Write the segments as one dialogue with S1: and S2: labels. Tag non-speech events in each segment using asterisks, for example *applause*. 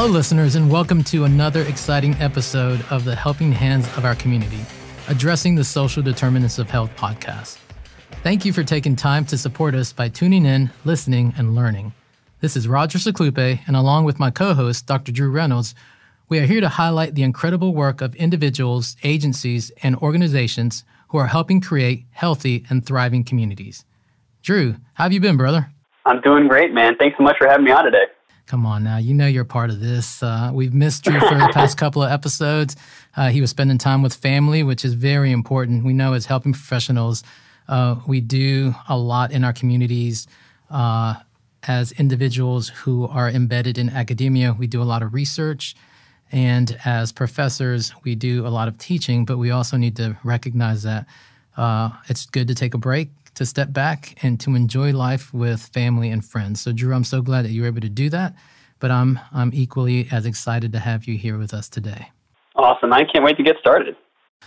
S1: Hello, listeners, and welcome to another exciting episode of the Helping Hands of Our Community, addressing the social determinants of health podcast. Thank you for taking time to support us by tuning in, listening, and learning. This is Roger Seclupe, and along with my co host, Dr. Drew Reynolds, we are here to highlight the incredible work of individuals, agencies, and organizations who are helping create healthy and thriving communities. Drew, how have you been, brother?
S2: I'm doing great, man. Thanks so much for having me on today.
S1: Come on now, you know you're part of this. Uh, we've missed Drew for the *laughs* past couple of episodes. Uh, he was spending time with family, which is very important. We know as helping professionals, uh, we do a lot in our communities. Uh, as individuals who are embedded in academia, we do a lot of research. And as professors, we do a lot of teaching, but we also need to recognize that uh, it's good to take a break, to step back, and to enjoy life with family and friends. So, Drew, I'm so glad that you were able to do that. But I'm I'm equally as excited to have you here with us today.
S2: Awesome! I can't wait to get started.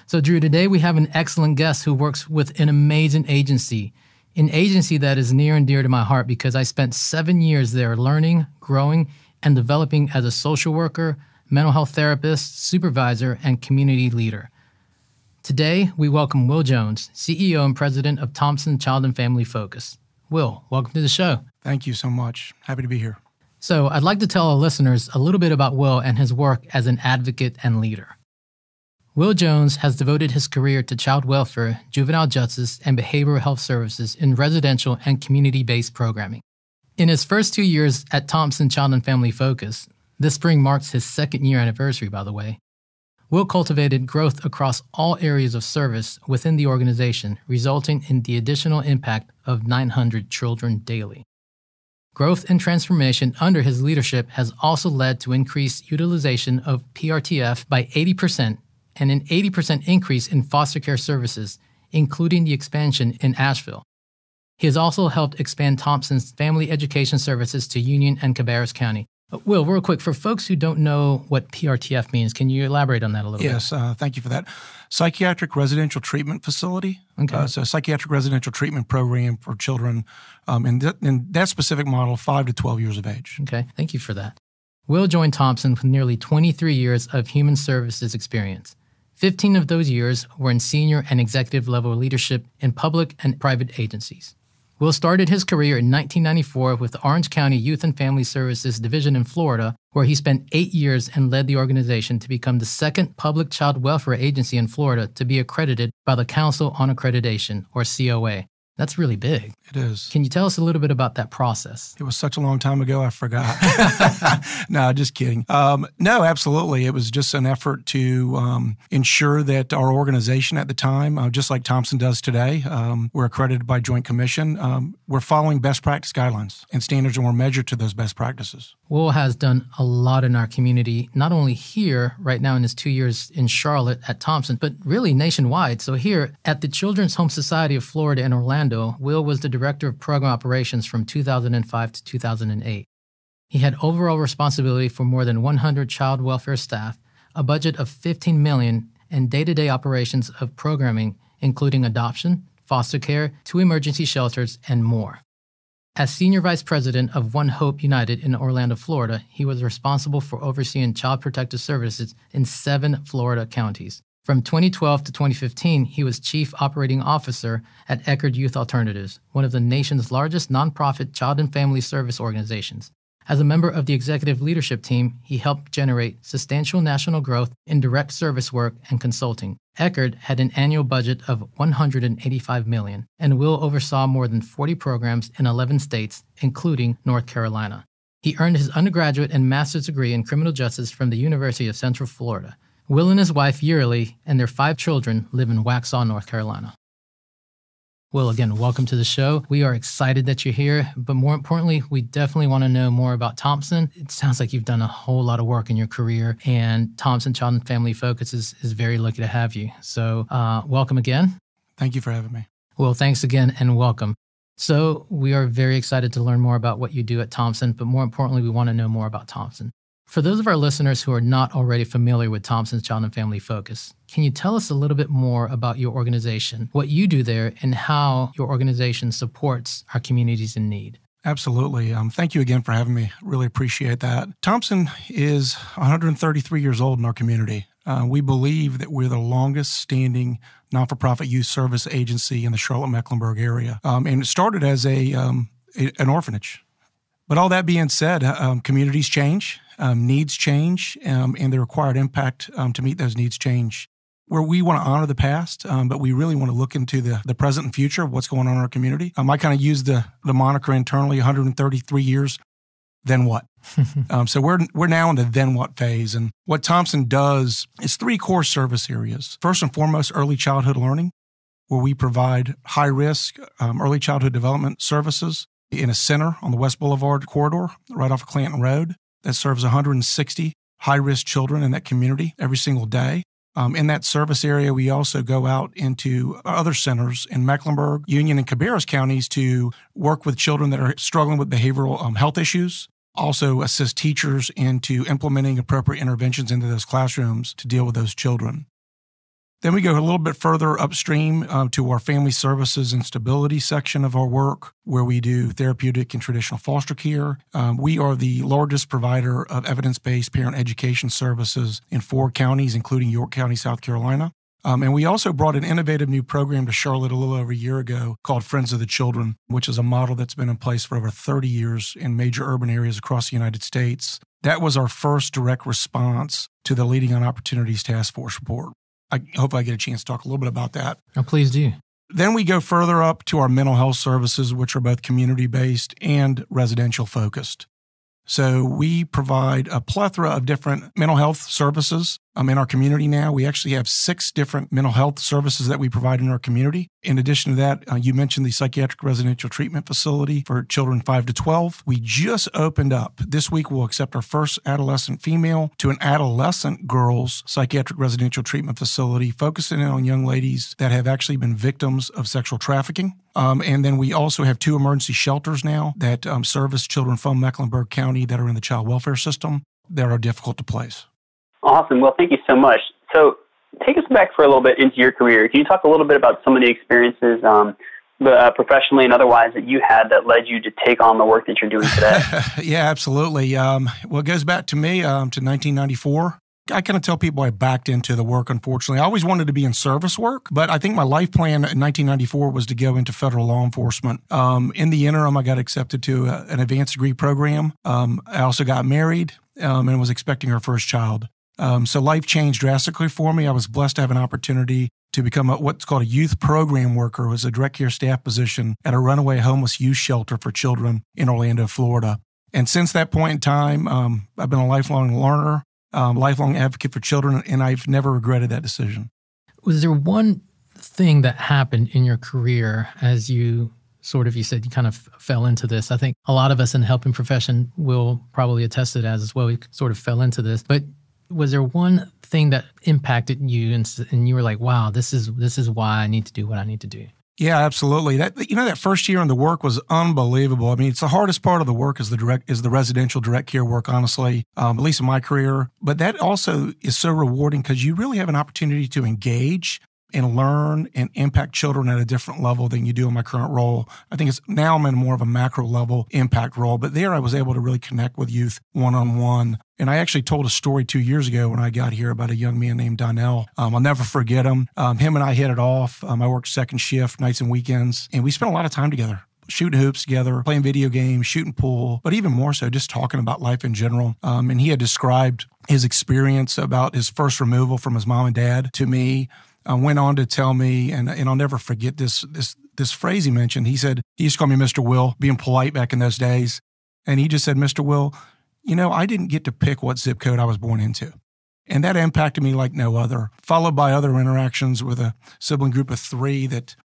S1: So, Drew, today we have an excellent guest who works with an amazing agency an agency that is near and dear to my heart because I spent seven years there learning, growing, and developing as a social worker, mental health therapist, supervisor, and community leader. Today, we welcome Will Jones, CEO and president of Thompson Child and Family Focus. Will, welcome to the show.
S3: Thank you so much. Happy to be here.
S1: So, I'd like to tell our listeners a little bit about Will and his work as an advocate and leader. Will Jones has devoted his career to child welfare, juvenile justice, and behavioral health services in residential and community based programming. In his first two years at Thompson Child and Family Focus, this spring marks his second year anniversary, by the way. Will cultivated growth across all areas of service within the organization, resulting in the additional impact of 900 children daily. Growth and transformation under his leadership has also led to increased utilization of PRTF by 80% and an 80% increase in foster care services, including the expansion in Asheville. He has also helped expand Thompson's family education services to Union and Cabarrus County. Uh, Will, real quick, for folks who don't know what PRTF means, can you elaborate on that a little
S3: yes, bit? Yes, uh, thank you for that. Psychiatric Residential Treatment Facility. Okay. Uh, so, psychiatric residential treatment program for children um, in, th- in that specific model, 5 to 12 years of age.
S1: Okay, thank you for that. Will joined Thompson with nearly 23 years of human services experience. 15 of those years were in senior and executive level leadership in public and private agencies. Will started his career in 1994 with the Orange County Youth and Family Services Division in Florida, where he spent eight years and led the organization to become the second public child welfare agency in Florida to be accredited by the Council on Accreditation, or COA. That's really big.
S3: It is.
S1: Can you tell us a little bit about that process?
S3: It was such a long time ago, I forgot. *laughs* no, just kidding. Um, no, absolutely. It was just an effort to um, ensure that our organization at the time, uh, just like Thompson does today, um, we're accredited by Joint Commission. Um, we're following best practice guidelines and standards, and we're measured to those best practices.
S1: Will has done a lot in our community, not only here right now in his two years in Charlotte at Thompson, but really nationwide. So here at the Children's Home Society of Florida in Orlando, Orlando, Will was the director of program operations from 2005 to 2008. He had overall responsibility for more than 100 child welfare staff, a budget of 15 million, and day-to-day operations of programming including adoption, foster care, two emergency shelters, and more. As senior vice president of One Hope United in Orlando, Florida, he was responsible for overseeing child protective services in seven Florida counties. From 2012 to 2015, he was Chief Operating Officer at Eckerd Youth Alternatives, one of the nation's largest nonprofit child and family service organizations. As a member of the executive leadership team, he helped generate substantial national growth in direct service work and consulting. Eckerd had an annual budget of 185 million, and Will oversaw more than 40 programs in 11 states, including North Carolina. He earned his undergraduate and master's degree in criminal justice from the University of Central Florida. Will and his wife, Yearly, and their five children live in Waxhaw, North Carolina. Will, again, welcome to the show. We are excited that you're here, but more importantly, we definitely want to know more about Thompson. It sounds like you've done a whole lot of work in your career, and Thompson Child and Family Focus is, is very lucky to have you. So, uh, welcome again.
S3: Thank you for having me.
S1: Well, thanks again and welcome. So, we are very excited to learn more about what you do at Thompson, but more importantly, we want to know more about Thompson. For those of our listeners who are not already familiar with Thompson's Child and Family Focus, can you tell us a little bit more about your organization, what you do there, and how your organization supports our communities in need?
S3: Absolutely. Um, thank you again for having me. Really appreciate that. Thompson is 133 years old in our community. Uh, we believe that we're the longest standing non for profit youth service agency in the Charlotte Mecklenburg area. Um, and it started as a, um, a, an orphanage. But all that being said, uh, um, communities change, um, needs change, um, and the required impact um, to meet those needs change. Where we want to honor the past, but we really want to look into the, the present and future of what's going on in our community. I kind of use the, the moniker internally 133 years then what? *laughs* um, so we're we're now in the then what phase, and what Thompson does is three core service areas. First and foremost, early childhood learning, where we provide high risk um, early childhood development services in a center on the West Boulevard corridor, right off of Clanton Road, that serves 160 high risk children in that community every single day. Um, in that service area, we also go out into other centers in Mecklenburg, Union, and Cabarrus counties to work with children that are struggling with behavioral um, health issues. Also, assist teachers into implementing appropriate interventions into those classrooms to deal with those children. Then we go a little bit further upstream uh, to our family services and stability section of our work, where we do therapeutic and traditional foster care. Um, we are the largest provider of evidence based parent education services in four counties, including York County, South Carolina. Um, and we also brought an innovative new program to Charlotte a little over a year ago called Friends of the Children, which is a model that's been in place for over 30 years in major urban areas across the United States. That was our first direct response to the Leading on Opportunities Task Force report. I hope I get a chance to talk a little bit about that.
S1: Oh, please do.
S3: Then we go further up to our mental health services, which are both community based and residential focused. So we provide a plethora of different mental health services um, in our community now. We actually have six different mental health services that we provide in our community. In addition to that, uh, you mentioned the psychiatric residential treatment facility for children 5 to 12. We just opened up. This week, we'll accept our first adolescent female to an adolescent girls psychiatric residential treatment facility, focusing on young ladies that have actually been victims of sexual trafficking. Um, and then we also have two emergency shelters now that um, service children from Mecklenburg County that are in the child welfare system that are difficult to place.
S2: Awesome. Well, thank you so much. So, take us back for a little bit into your career. Can you talk a little bit about some of the experiences, um, uh, professionally and otherwise, that you had that led you to take on the work that you're doing today? *laughs*
S3: yeah, absolutely. Um, well, it goes back to me um, to 1994. I kind of tell people I backed into the work, unfortunately. I always wanted to be in service work, but I think my life plan in 1994 was to go into federal law enforcement. Um, in the interim, I got accepted to a, an advanced degree program. Um, I also got married um, and was expecting our first child. Um, so life changed drastically for me. I was blessed to have an opportunity to become a, what's called a youth program worker, was a direct care staff position at a runaway homeless youth shelter for children in Orlando, Florida. And since that point in time, um, I've been a lifelong learner, um, lifelong advocate for children, and I've never regretted that decision.
S1: Was there one thing that happened in your career as you sort of you said you kind of fell into this i think a lot of us in the helping profession will probably attest to that as well we sort of fell into this but was there one thing that impacted you and, and you were like wow this is this is why i need to do what i need to do
S3: yeah, absolutely. That you know that first year in the work was unbelievable. I mean, it's the hardest part of the work is the direct is the residential direct care work. Honestly, um, at least in my career, but that also is so rewarding because you really have an opportunity to engage and learn and impact children at a different level than you do in my current role. I think it's now I'm in more of a macro level impact role, but there I was able to really connect with youth one on one. And I actually told a story two years ago when I got here about a young man named Donnell. Um, I'll never forget him. Um, him and I hit it off. Um, I worked second shift, nights and weekends, and we spent a lot of time together shooting hoops together, playing video games, shooting pool, but even more so, just talking about life in general. Um, and he had described his experience about his first removal from his mom and dad to me uh, went on to tell me, and, and I'll never forget this, this, this phrase he mentioned. He said, he used to call me Mr. Will, being polite back in those days. And he just said, Mr. Will, you know, I didn't get to pick what zip code I was born into. And that impacted me like no other, followed by other interactions with a sibling group of three that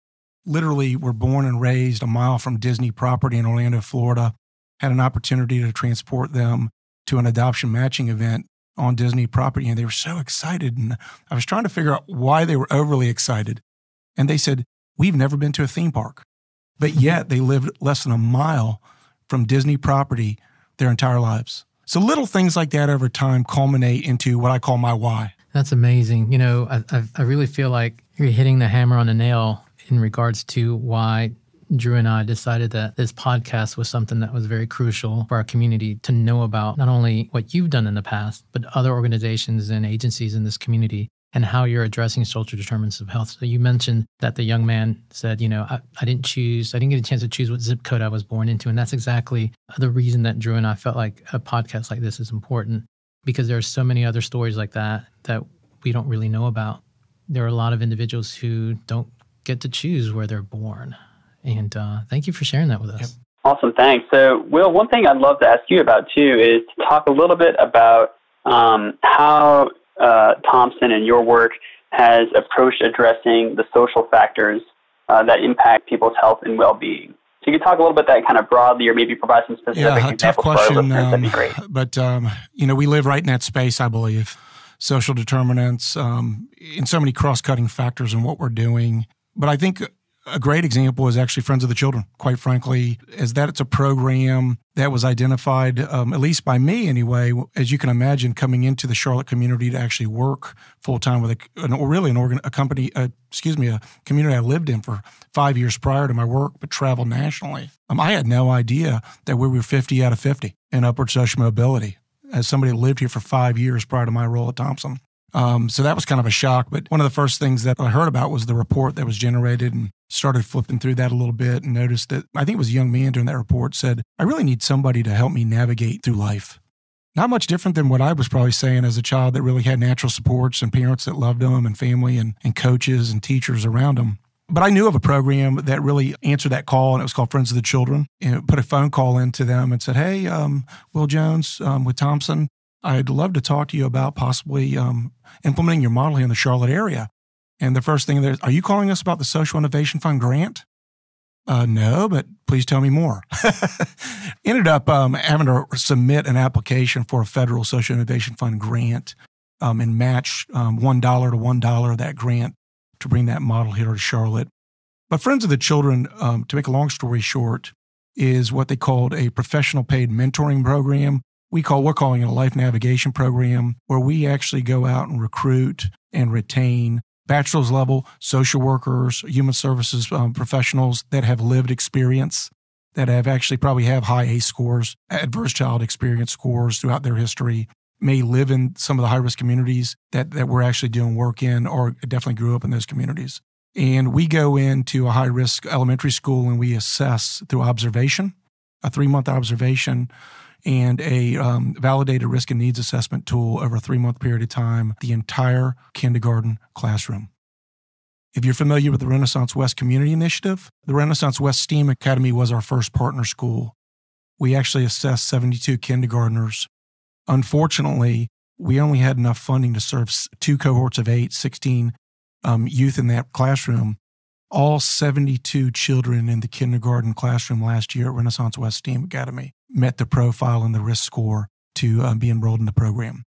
S3: literally were born and raised a mile from Disney property in Orlando, Florida. Had an opportunity to transport them to an adoption matching event on Disney property and they were so excited. And I was trying to figure out why they were overly excited. And they said, We've never been to a theme park. But mm-hmm. yet they lived less than a mile from Disney property their entire lives. So little things like that over time culminate into what I call my why.
S1: That's amazing. You know, I, I, I really feel like you're hitting the hammer on the nail in regards to why Drew and I decided that this podcast was something that was very crucial for our community to know about not only what you've done in the past, but other organizations and agencies in this community and how you're addressing social determinants of health. So you mentioned that the young man said, you know, I, I, didn't choose, I didn't get a chance to choose what zip code I was born into. And that's exactly the reason that Drew and I felt like a podcast like this is important because there are so many other stories like that that we don't really know about. There are a lot of individuals who don't get to choose where they're born. And uh, thank you for sharing that with us. Yep.
S2: Awesome, thanks. So, Will, one thing I'd love to ask you about too is to talk a little bit about um, how uh, Thompson and your work has approached addressing the social factors uh, that impact people's health and well-being. So you could talk a little bit that kind of broadly, or maybe provide some specific
S3: yeah,
S2: examples tough
S3: question,
S2: for our listeners. Um, That'd be great.
S3: But um, you know, we live right in that space, I believe. Social determinants um, in so many cross-cutting factors in what we're doing. But I think a great example is actually Friends of the Children, quite frankly, is that it's a program that was identified, um, at least by me anyway, as you can imagine, coming into the Charlotte community to actually work full time with a, an, really an organ, a company, uh, excuse me, a community I lived in for five years prior to my work, but traveled nationally. Um, I had no idea that we were 50 out of 50 in upward social mobility as somebody lived here for five years prior to my role at Thompson. Um, so that was kind of a shock. But one of the first things that I heard about was the report that was generated and started flipping through that a little bit and noticed that I think it was a young man during that report said, I really need somebody to help me navigate through life. Not much different than what I was probably saying as a child that really had natural supports and parents that loved them and family and, and coaches and teachers around them. But I knew of a program that really answered that call, and it was called Friends of the Children. And put a phone call into them and said, "Hey, um, Will Jones um, with Thompson, I'd love to talk to you about possibly um, implementing your model here in the Charlotte area. And the first thing there, are you calling us about the Social Innovation Fund grant? Uh, no, but please tell me more. *laughs* Ended up um, having to submit an application for a federal Social Innovation Fund grant um, and match um, $1 to $1 of that grant to bring that model here to Charlotte. But Friends of the Children, um, to make a long story short, is what they called a professional paid mentoring program we call we're calling it a life navigation program where we actually go out and recruit and retain bachelor's level social workers human services um, professionals that have lived experience that have actually probably have high ACE scores adverse child experience scores throughout their history may live in some of the high risk communities that, that we're actually doing work in or definitely grew up in those communities. And we go into a high risk elementary school and we assess through observation a three month observation and a um, validated risk and needs assessment tool over a three month period of time, the entire kindergarten classroom. If you're familiar with the Renaissance West Community Initiative, the Renaissance West STEAM Academy was our first partner school. We actually assessed 72 kindergartners. Unfortunately, we only had enough funding to serve two cohorts of eight, 16 um, youth in that classroom. All 72 children in the kindergarten classroom last year at Renaissance West STEAM Academy met the profile and the risk score to uh, be enrolled in the program.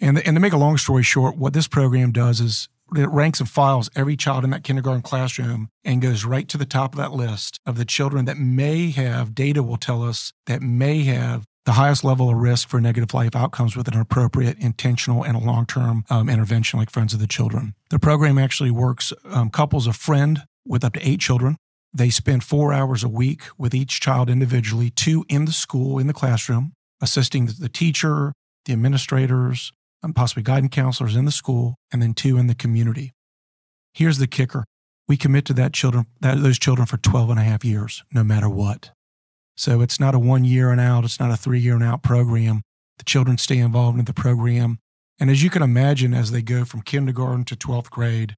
S3: And, and to make a long story short, what this program does is it ranks and files every child in that kindergarten classroom and goes right to the top of that list of the children that may have, data will tell us, that may have the highest level of risk for negative life outcomes with an appropriate, intentional, and a long term um, intervention like Friends of the Children. The program actually works um, couples a friend with up to eight children they spend four hours a week with each child individually, two in the school, in the classroom, assisting the teacher, the administrators, and possibly guidance counselors in the school, and then two in the community. Here's the kicker. We commit to that children, that, those children for 12 and a half years, no matter what. So it's not a one year and out, it's not a three year and out program. The children stay involved in the program. And as you can imagine, as they go from kindergarten to 12th grade,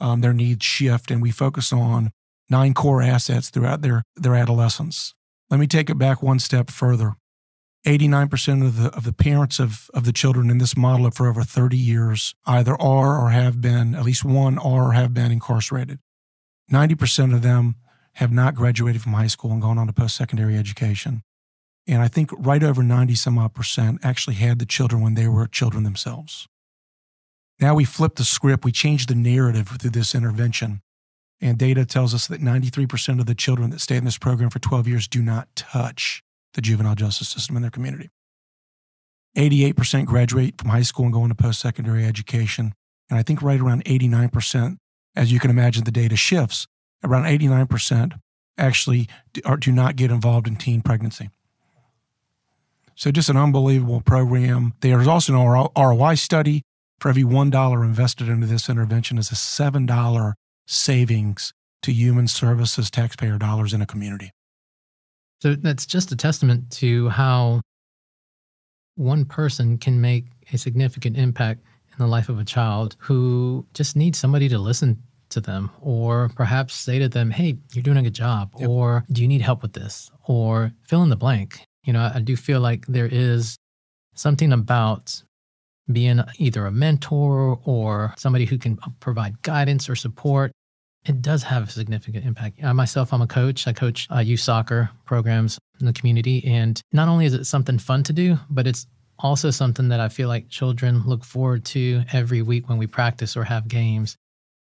S3: um, their needs shift, and we focus on nine core assets throughout their, their adolescence. Let me take it back one step further. 89% of the, of the parents of, of the children in this model for over 30 years either are or have been, at least one are or have been incarcerated. 90% of them have not graduated from high school and gone on to post secondary education. And I think right over 90 some odd percent actually had the children when they were children themselves. Now we flip the script, we change the narrative through this intervention. And data tells us that 93% of the children that stay in this program for 12 years do not touch the juvenile justice system in their community. 88% graduate from high school and go into post secondary education. And I think right around 89%, as you can imagine, the data shifts. Around 89% actually do, not get involved in teen pregnancy. So just an unbelievable program. There's also an ROI study. For every $1 invested into this intervention is a $7 savings to human services taxpayer dollars in a community.
S1: So that's just a testament to how one person can make a significant impact in the life of a child who just needs somebody to listen to them or perhaps say to them, Hey, you're doing a good job, yep. or do you need help with this? Or fill in the blank. You know, I do feel like there is something about being either a mentor or somebody who can provide guidance or support. It does have a significant impact. I myself, I'm a coach. I coach uh, youth soccer programs in the community. And not only is it something fun to do, but it's also something that I feel like children look forward to every week when we practice or have games.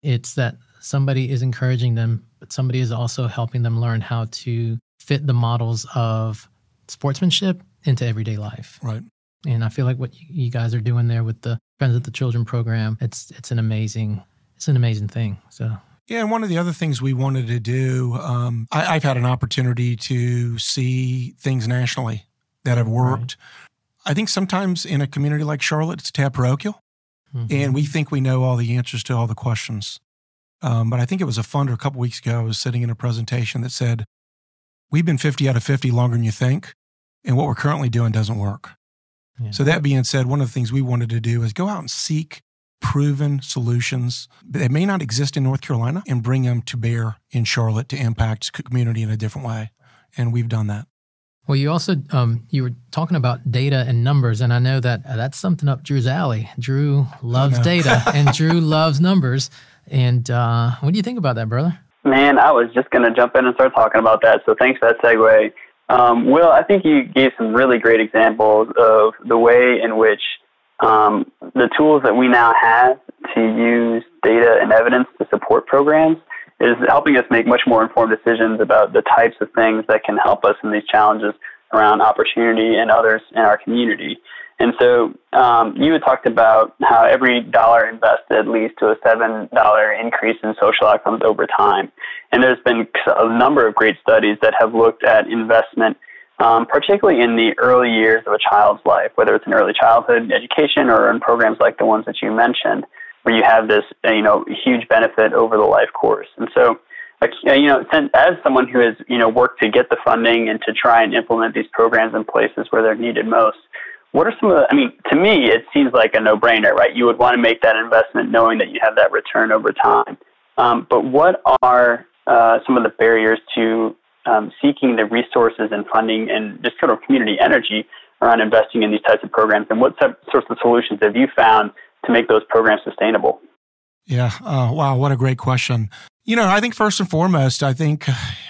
S1: It's that somebody is encouraging them, but somebody is also helping them learn how to fit the models of sportsmanship into everyday life.
S3: Right.
S1: And I feel like what you guys are doing there with the Friends of the Children program, it's it's an amazing it's an amazing thing. So
S3: yeah, and one of the other things we wanted to do, um, I, have had an opportunity to see things nationally that have worked. Right. I think sometimes in a community like Charlotte, it's tab parochial, mm-hmm. and we think we know all the answers to all the questions. Um, but I think it was a funder a couple weeks ago. I was sitting in a presentation that said, "We've been 50 out of 50 longer than you think, and what we're currently doing doesn't work." Yeah. So that being said, one of the things we wanted to do is go out and seek proven solutions that may not exist in North Carolina and bring them to bear in Charlotte to impact community in a different way. And we've done that.
S1: Well, you also um, you were talking about data and numbers, and I know that uh, that's something up Drew's alley. Drew loves data, *laughs* and Drew loves numbers. And uh, what do you think about that, brother?
S2: Man, I was just going to jump in and start talking about that. So thanks for that segue. Um, Will, I think you gave some really great examples of the way in which um, the tools that we now have to use data and evidence to support programs is helping us make much more informed decisions about the types of things that can help us in these challenges around opportunity and others in our community. And so um, you had talked about how every dollar invested leads to a $7 increase in social outcomes over time. And there's been a number of great studies that have looked at investment um, particularly in the early years of a child's life, whether it's in early childhood education or in programs like the ones that you mentioned, where you have this uh, you know huge benefit over the life course. And so, you know, as someone who has you know worked to get the funding and to try and implement these programs in places where they're needed most, what are some of the? I mean, to me, it seems like a no-brainer, right? You would want to make that investment knowing that you have that return over time. Um, but what are uh, some of the barriers to um, seeking the resources and funding and just sort of community energy around investing in these types of programs? And what sorts of solutions have you found to make those programs sustainable?
S3: Yeah. Uh, wow. What a great question. You know, I think first and foremost, I think,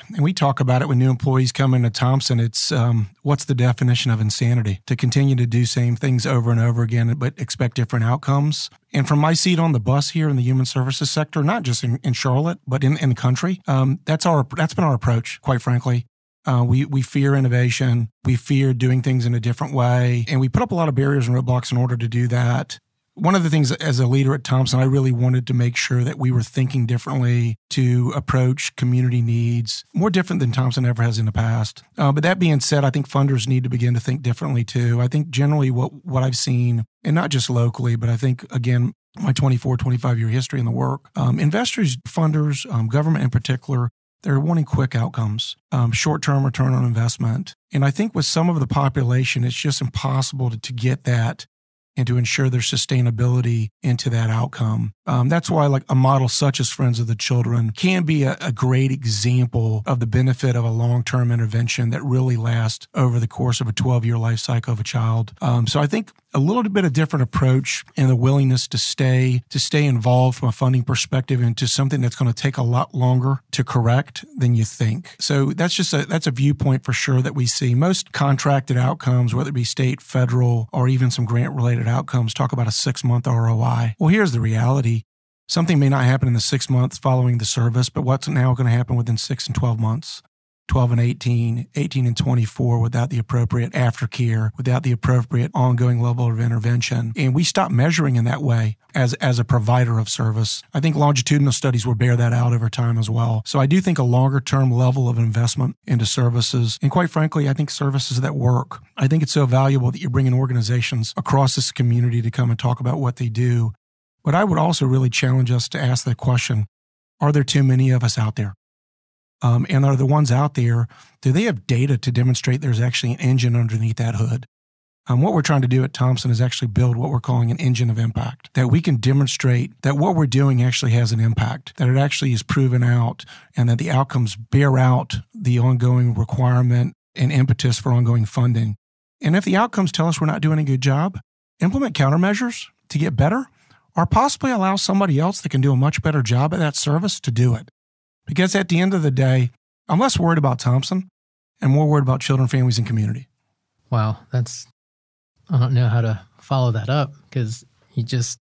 S3: and we talk about it when new employees come into Thompson, it's um, what's the definition of insanity? To continue to do same things over and over again, but expect different outcomes. And from my seat on the bus here in the human services sector, not just in, in Charlotte, but in, in the country, um, that's our that's been our approach, quite frankly. Uh, we we fear innovation. We fear doing things in a different way, and we put up a lot of barriers and roadblocks in order to do that one of the things as a leader at Thompson, I really wanted to make sure that we were thinking differently to approach community needs, more different than Thompson ever has in the past. Uh, but that being said, I think funders need to begin to think differently too. I think generally what, what I've seen, and not just locally, but I think again, my 24, 25 year history in the work, um, investors, funders, um, government in particular, they're wanting quick outcomes, um, short term return on investment. And I think with some of the population, it's just impossible to, to get that and to ensure their sustainability into that outcome. Um, that's why, like a model such as Friends of the Children can be a, a great example of the benefit of a long term intervention that really lasts over the course of a 12 year life cycle of a child. Um, so I think a little bit of different approach and the willingness to stay to stay involved from a funding perspective into something that's going to take a lot longer to correct than you think. So that's just a that's a viewpoint for sure that we see. Most contracted outcomes, whether it be state, federal, or even some grant related outcomes, talk about a six month ROI. Well, here's the reality. Something may not happen in the six months following the service, but what's now going to happen within six and 12 months? 12 and 18, 18 and 24 without the appropriate aftercare, without the appropriate ongoing level of intervention. And we stopped measuring in that way as, as a provider of service. I think longitudinal studies will bear that out over time as well. So I do think a longer term level of investment into services, and quite frankly, I think services that work. I think it's so valuable that you bring in organizations across this community to come and talk about what they do. But I would also really challenge us to ask the question are there too many of us out there? Um, and are the ones out there, do they have data to demonstrate there's actually an engine underneath that hood? Um, what we're trying to do at Thompson is actually build what we're calling an engine of impact, that we can demonstrate that what we're doing actually has an impact, that it actually is proven out, and that the outcomes bear out the ongoing requirement and impetus for ongoing funding. And if the outcomes tell us we're not doing a good job, implement countermeasures to get better, or possibly allow somebody else that can do a much better job at that service to do it. Because at the end of the day, I'm less worried about Thompson and more worried about children, families, and community.
S1: Wow, that's, I don't know how to follow that up because you just,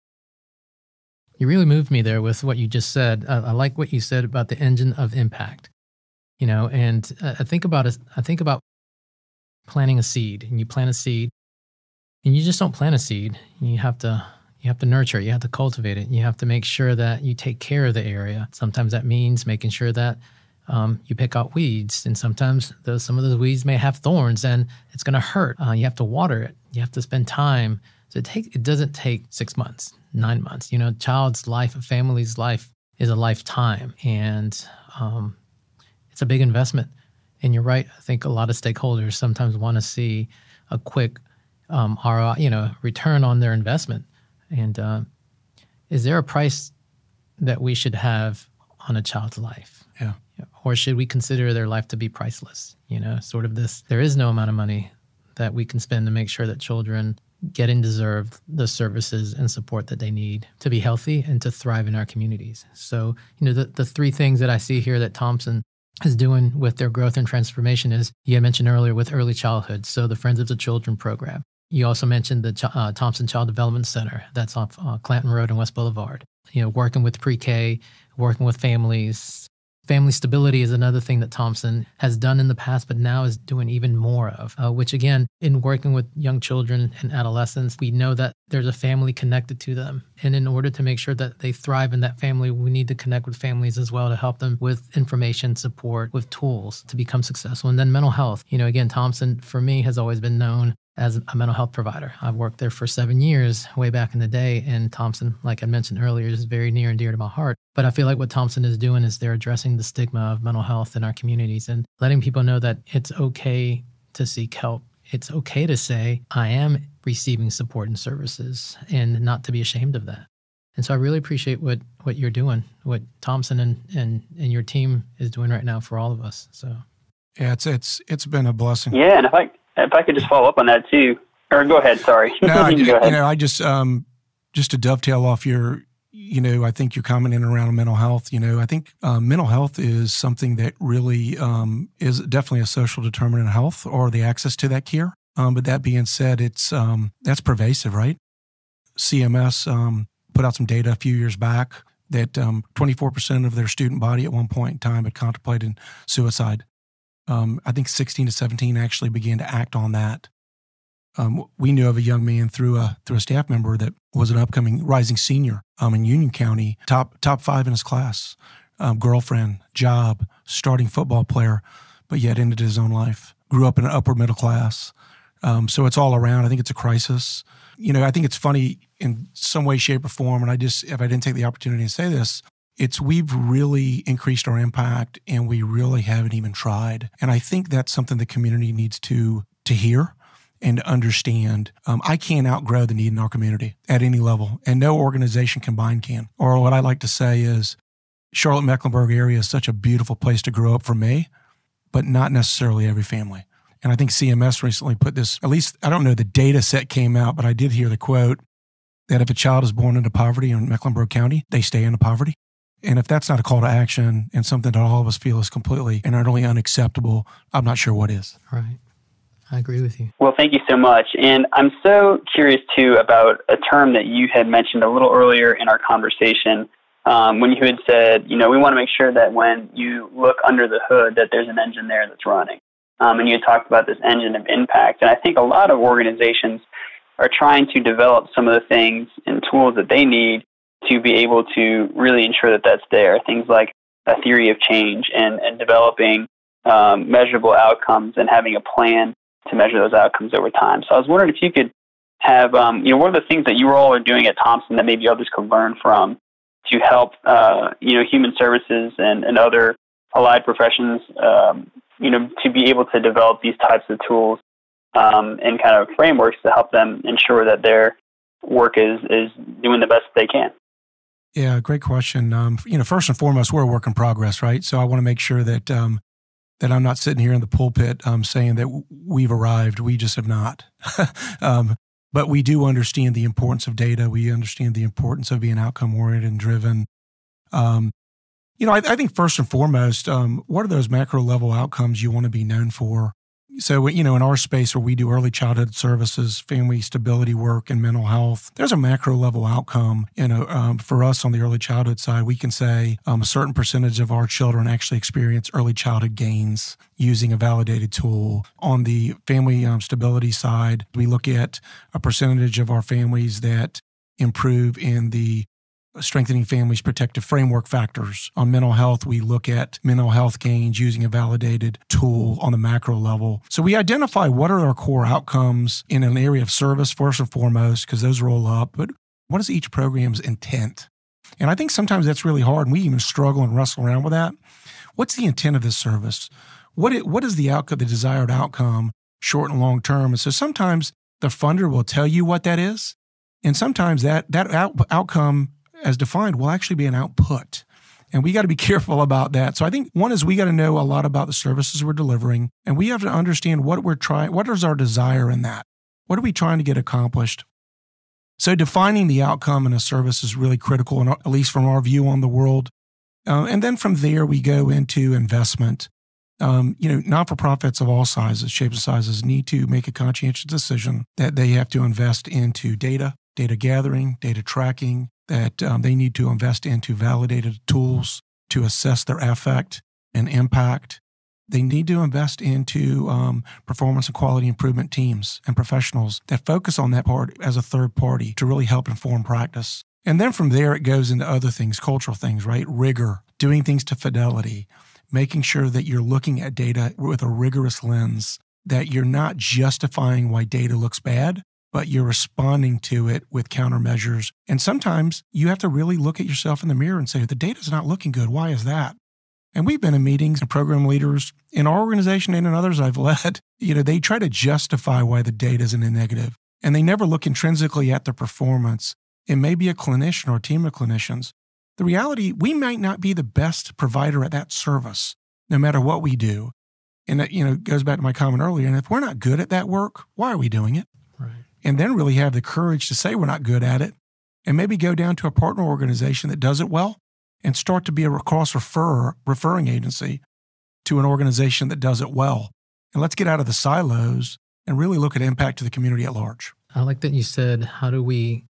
S1: you really moved me there with what you just said. I, I like what you said about the engine of impact, you know, and I think about it, I think about planting a seed and you plant a seed and you just don't plant a seed. You have to you have to nurture it, you have to cultivate it, you have to make sure that you take care of the area. Sometimes that means making sure that um, you pick out weeds, and sometimes those, some of those weeds may have thorns, and it's going to hurt. Uh, you have to water it. You have to spend time. So it take it doesn't take six months, nine months. You know, child's life, a family's life is a lifetime, and um, it's a big investment. And you're right. I think a lot of stakeholders sometimes want to see a quick um, ROI, you know, return on their investment. And uh, is there a price that we should have on a child's life?
S3: Yeah.
S1: Or should we consider their life to be priceless? You know, sort of this there is no amount of money that we can spend to make sure that children get and deserve the services and support that they need to be healthy and to thrive in our communities. So, you know, the, the three things that I see here that Thompson is doing with their growth and transformation is you mentioned earlier with early childhood. So the Friends of the Children program. You also mentioned the uh, Thompson Child Development Center that's off uh, Clanton Road and West Boulevard. You know, working with pre-K, working with families. Family stability is another thing that Thompson has done in the past, but now is doing even more of. Uh, which, again, in working with young children and adolescents, we know that there's a family connected to them, and in order to make sure that they thrive in that family, we need to connect with families as well to help them with information, support, with tools to become successful. And then mental health. You know, again, Thompson for me has always been known as a mental health provider. I've worked there for seven years, way back in the day. And Thompson, like I mentioned earlier, is very near and dear to my heart. But I feel like what Thompson is doing is they're addressing the stigma of mental health in our communities and letting people know that it's okay to seek help. It's okay to say, I am receiving support and services and not to be ashamed of that. And so I really appreciate what, what you're doing, what Thompson and, and, and your team is doing right now for all of us. So
S3: yeah, it's it's it's been a blessing.
S2: Yeah, and if I if I could just follow up on that too, or go ahead. Sorry.
S3: No, *laughs* I, you know, I just um, just to dovetail off your, you know, I think you're commenting around mental health. You know, I think uh, mental health is something that really um, is definitely a social determinant of health or the access to that care. Um, but that being said, it's um, that's pervasive, right? CMS um, put out some data a few years back that 24% um, of their student body at one point in time had contemplated suicide um, I think 16 to 17 actually began to act on that. Um, we knew of a young man through a through a staff member that was an upcoming rising senior um, in Union County, top top five in his class, um, girlfriend, job, starting football player, but yet ended his own life. Grew up in an upper middle class, um, so it's all around. I think it's a crisis. You know, I think it's funny in some way, shape, or form. And I just, if I didn't take the opportunity to say this, it's we've really increased our impact and we really haven't even tried. And I think that's something the community needs to to hear and understand. Um, I can't outgrow the need in our community at any level, and no organization combined can. Or what I like to say is, Charlotte Mecklenburg area is such a beautiful place to grow up for me, but not necessarily every family. And I think CMS recently put this, at least I don't know the data set came out, but I did hear the quote that if a child is born into poverty in Mecklenburg County, they stay into poverty. And if that's not a call to action and something that all of us feel is completely and utterly unacceptable, I'm not sure what is.
S1: Right. I agree with you.
S2: Well, thank you so much. And I'm so curious too about a term that you had mentioned a little earlier in our conversation um, when you had said, you know, we want to make sure that when you look under the hood, that there's an engine there that's running. Um, and you had talked about this engine of impact. And I think a lot of organizations are trying to develop some of the things and tools that they need to be able to really ensure that that's there. Things like a theory of change and, and developing um, measurable outcomes and having a plan to measure those outcomes over time. So I was wondering if you could have, um, you know, what are the things that you all are doing at Thompson that maybe others could learn from to help, uh, you know, human services and, and other allied professions, um, you know, to be able to develop these types of tools um, and kind of frameworks to help them ensure that their work is, is doing the best they can.
S3: Yeah, great question. Um, you know, first and foremost, we're a work in progress, right? So I want to make sure that um, that I'm not sitting here in the pulpit um, saying that we've arrived. We just have not. *laughs* um, but we do understand the importance of data. We understand the importance of being outcome oriented and driven. Um, you know, I, I, think first and foremost, um, what are those macro level outcomes you want to be known for? So, you know, in our space where we do early childhood services, family stability work, and mental health, there's a macro level outcome. You know, um, for us on the early childhood side, we can say um, a certain percentage of our children actually experience early childhood gains using a validated tool. On the family um, stability side, we look at a percentage of our families that improve in the strengthening families' protective framework factors. On mental health, we look at mental health gains using a validated tool on the macro level. So we identify what are our core outcomes in an area of service, first and foremost, because those roll up. But what is each program's intent? And I think sometimes that's really hard, and we even struggle and wrestle around with that. What's the intent of this service? What, it, what is the outcome, the desired outcome, short and long term? And so sometimes the funder will tell you what that is. And sometimes that, that out, outcome as defined will actually be an output. And we got to be *laughs* careful about that. So I think one is we got to know a lot about the services we're delivering and we have to understand what we're trying, what is our desire in that? What are we trying to get accomplished? So defining the outcome in a service is really critical, at least from our view on the world. Uh, and then from there, we go into investment. Um, you know, not for profits of all sizes, shapes, and sizes need to make a conscientious decision that they have to invest into data, data gathering, data tracking, that um, they need to invest into validated tools to assess their effect and impact. They need to invest into um, performance and quality improvement teams and professionals that focus on that part as a third party to really help inform practice. And then from there, it goes into other things, cultural things, right? Rigor, doing things to fidelity, making sure that you're looking at data with a rigorous lens, that you're not justifying why data looks bad, but you're responding to it with countermeasures. And sometimes you have to really look at yourself in the mirror and say, the data's not looking good. Why is that? And we've been in meetings and program leaders in our organization and in others I've *laughs* led, you know, they try to justify why the data is in a negative and they never look intrinsically at the performance. It may be a clinician or a team of clinicians. The reality, we might not be the best provider at that service, no matter what we do. And that, you know, goes back to my comment earlier. And if we're not good at that work, why are we doing it? And then really have the courage to say we're not good at it and maybe go down to a partner organization that does it well and start to be a cross referrer, referring agency to an organization that does it well. And let's get out of the silos and really look at impact to the community at large.
S1: I like that you said, how do we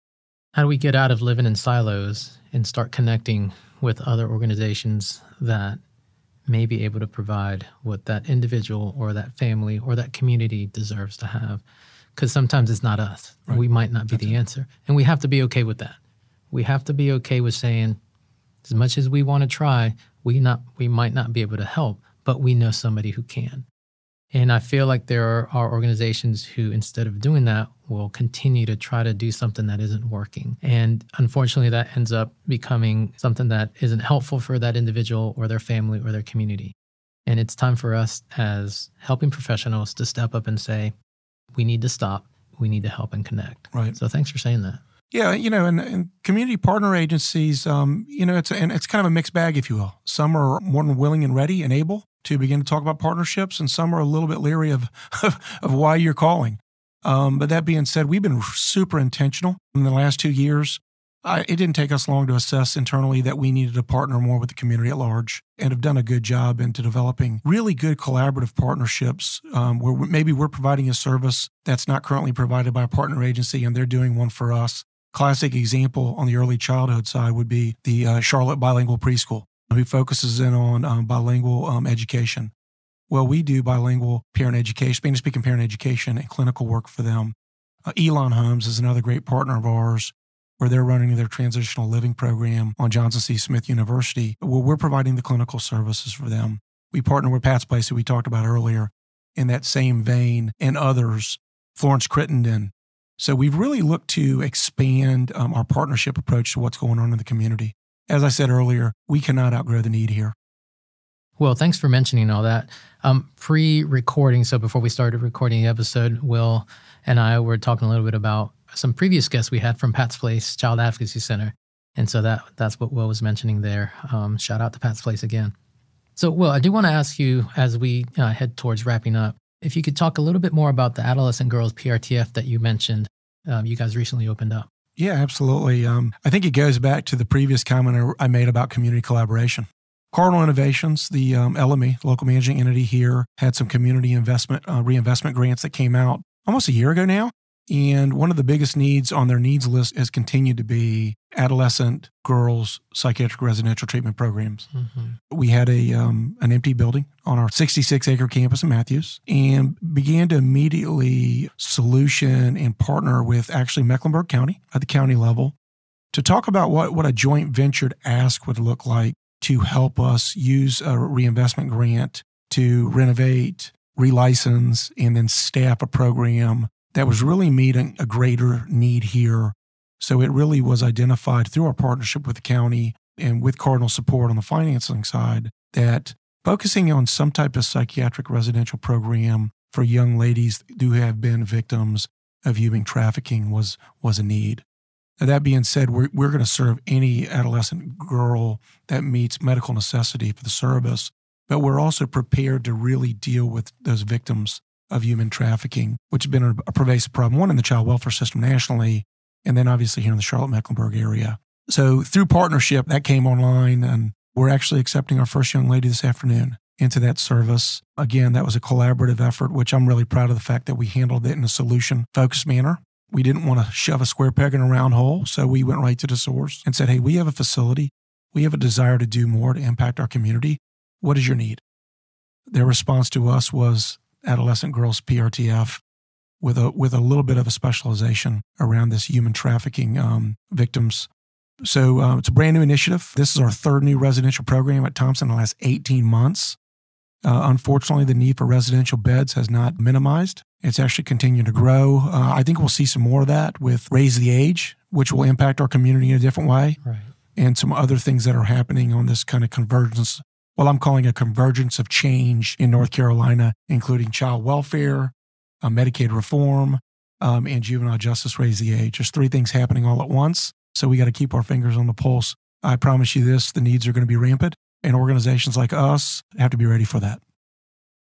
S1: how do we get out of living in silos and start connecting with other organizations that may be able to provide what that individual or that family or that community deserves to have? Because sometimes it's not us. Right. We might not be That's the it. answer. And we have to be okay with that. We have to be okay with saying, as much as we want to try, we not we might not be able to help, but we know somebody who can. And I feel like there are, are organizations who, instead of doing that, will continue to try to do something that isn't working. And unfortunately, that ends up becoming something that isn't helpful for that individual or their family or their community. And it's time for us as helping professionals to step up and say, we need to stop. We need to help and connect.
S3: Right.
S1: So thanks for saying that.
S3: Yeah, you know, and, and community partner agencies, um, you know, it's a, and it's kind of a mixed bag, if you will. Some are more than willing and ready and able to begin to talk about partnerships, and some are a little bit leery of *laughs* of, of why you're calling. Um, but that being said, we've been super intentional in the last two years I, it didn't take us long to assess internally that we needed to partner more with the community at large and have done a good job into developing really good collaborative partnerships um, where maybe we're providing a service that's not currently provided by a partner agency and they're doing one for us. Classic example on the early childhood side would be the uh, Charlotte Bilingual Preschool, who focuses in on um, bilingual um, education. Well, we do bilingual parent education, Spanish speaking parent education, and clinical work for them. Uh, Elon Homes is another great partner of ours where they're running their transitional living program on Johnson C. Smith University, where we're providing the clinical services for them. We partner with Pat's Place, who we talked about earlier, in that same vein, and others, Florence Crittenton. So we've really looked to expand um, our partnership approach to what's going on in the community. As I said earlier, we cannot outgrow the need here.
S1: Well, thanks for mentioning all that. Um, Pre recording, so before we started recording the episode, Will and I were talking a little bit about some previous guests we had from Pat's Place Child Advocacy Center. And so that that's what Will was mentioning there. Um, shout out to Pat's Place again. So, Will, I do want to ask you as we uh, head towards wrapping up, if you could talk a little bit more about the Adolescent Girls PRTF that you mentioned, um, you guys recently opened up.
S3: Yeah, absolutely. Um, I think it goes back to the previous comment I made about community collaboration. Cardinal Innovations, the um, LME, local managing entity here, had some community investment uh, reinvestment grants that came out almost a year ago now. And one of the biggest needs on their needs list has continued to be adolescent girls psychiatric residential treatment programs. Mm-hmm. We had a um, an empty building on our 66 acre campus in Matthews and began to immediately solution and partner with actually Mecklenburg County at the county level to talk about what, what a joint ventured ask would look like to help us use a reinvestment grant to renovate, relicense, and then staff a program that was really meeting a greater need here. So it really was identified through our partnership with the county and with Cardinal support on the financing side that focusing on some type of psychiatric residential program for young ladies who have been victims of human trafficking was was a need. Now, that being said, we're, we're going to serve any adolescent girl that meets medical necessity for the service, but we're also prepared to really deal with those victims of human trafficking, which has been a, pervasive problem, one in the child welfare system nationally, and then obviously here in the Charlotte Mecklenburg area. So through partnership, that came online, and we're actually accepting our first young lady this afternoon into that service. Again, that was a collaborative effort, which I'm really proud of the fact that we handled it in a solution focused manner. We didn't want to shove a square peg in a round hole, so we went right to the source and said, Hey, we have a facility. We have a desire to do more to impact our community. What is your need? Their response to us was adolescent girls PRTF with a with a little bit of a specialization around this human trafficking um, victims. So uh, it's a brand new initiative. This is our third new residential program at Thompson in the last 18 months. Uh, unfortunately, the need for residential beds has not minimized. It's actually continuing to grow. Uh, I think we'll see some more of that with Raise the Age, which will impact our community in a different way,
S1: right.
S3: and some other things that are happening on this kind of convergence well, I'm calling a convergence of change in North Carolina, including child welfare, uh, Medicaid reform, um, and juvenile justice raise the age. There's three things happening all at once. So we got to keep our fingers on the pulse. I promise you this the needs are going to be rampant, and organizations like us have to be ready for that.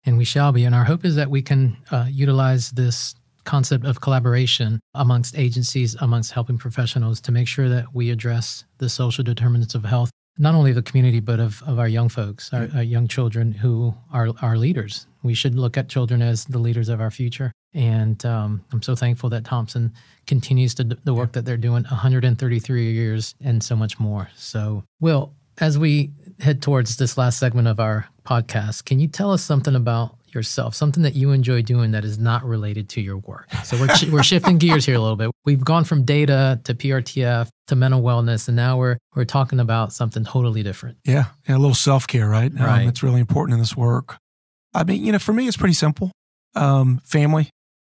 S1: And we shall be. And our hope is that we can uh, utilize this concept of collaboration amongst agencies, amongst helping professionals to make sure that we address the social determinants of health not only the community, but of, of our young folks, our, our, young children who are our leaders. We should look at children as the leaders of our future. And um, I'm so thankful that Thompson continues to d- the work that they're doing 133 years and so much more. So, Will, as we head towards this last segment of our podcast, can you tell us something about yourself, something that you enjoy doing that is not related to your work. So we're, we're shifting gears here a little bit. We've gone from data to PRTF to mental wellness, and now we're we're talking about something totally different.
S3: Yeah, yeah a little self care, right?
S1: Right.
S3: Um, it's really important in this work. I mean, you know, for me, it's pretty simple. Um, family,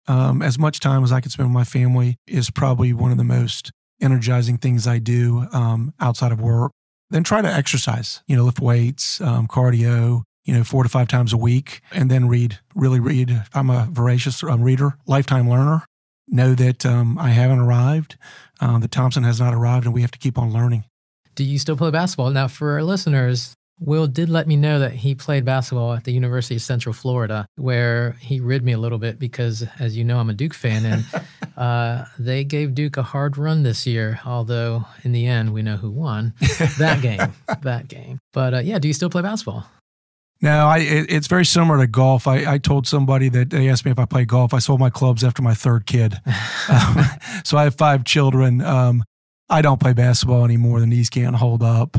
S3: um, as much time as I can spend with my family is probably one of the most energizing things I do um, outside of work. Then try to exercise, you know, lift weights, um, cardio, you know, four to five times a week and then read, really read. I'm a voracious um, reader, lifetime learner. Know that um, I haven't arrived, uh, that Thompson has not arrived, and we have to keep on learning.
S1: Do you still play basketball? Now, for our listeners, Will did let me know that he played basketball at the University of Central Florida, where he rid me a little bit because, as you know, I'm a Duke fan, and *laughs* uh, they gave Duke a hard run this year. Although in the end, we know who won *laughs* that game. that game. But uh, yeah, do you still play basketball?
S3: No, I, it, it's very similar to golf. I, I, told somebody that they asked me if I play golf. I sold my clubs after my third kid. *laughs* um, so I have five children. Um, I don't play basketball anymore. The knees can't hold up.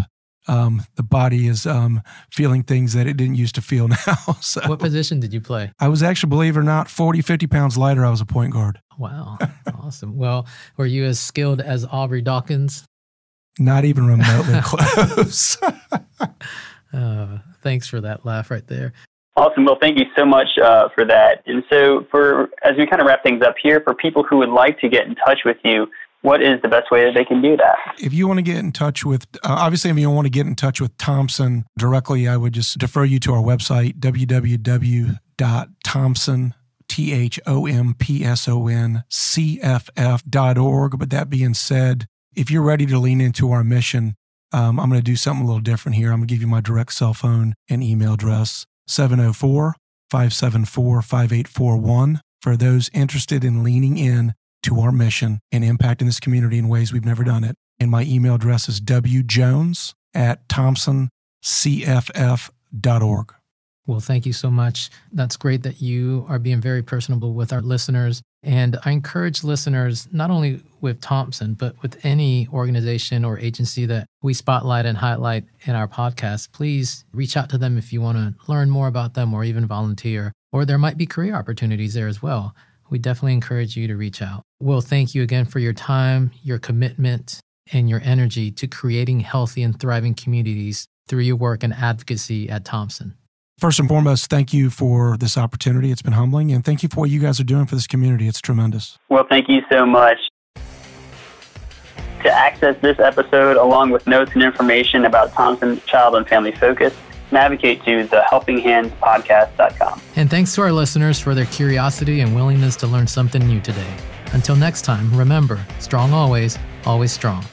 S3: Um, the body is um, feeling things that it didn't used to feel *laughs* now. so
S1: what position did you play?
S3: I was actually, believe it or not, 40, 50 pounds lighter. I was a point guard.
S1: Wow. awesome. Well, were you as skilled as Aubrey Dawkins?
S3: Not even remotely *laughs* close.
S1: Uh, thanks for that laugh right there.
S2: Awesome. Well, thank you so much uh, for that. And so, for as we kind of wrap things up here, for people who would like to get in touch with you, what is the best way that they can do that?
S3: If you want to get in touch with, uh, obviously, if you don't want to get in touch with Thompson directly, I would just defer you to our website, www.thompson, T H O M P S O N C F F dot org. But that being said, if you're ready to lean into our mission, um, I'm going to do something a little different here. I'm going to give you my direct cell phone and email address 704 574 5841 for those interested in leaning in to our mission and impacting this community in ways we've never done it. And my email address is wjones at thompsoncff.org.
S1: Well, thank you so much. That's great that you are being very personable with our listeners. And I encourage listeners, not only with Thompson, but with any organization or agency that we spotlight and highlight in our podcast, please reach out to them if you want to learn more about them or even volunteer. Or there might be career opportunities there as well. We definitely encourage you to reach out. Well, thank you again for your time, your commitment, and your energy to creating healthy and thriving communities through your work and advocacy at Thompson.
S3: First and foremost, thank you for this opportunity. It's been humbling, and thank you for what you guys are doing for this community. It's tremendous.
S2: Well, thank you so much. To access this episode, along with notes and information about Thompson Child and Family Focus, navigate to the helpinghandspodcast.com.
S1: And thanks to our listeners for their curiosity and willingness to learn something new today. Until next time, remember strong always, always strong.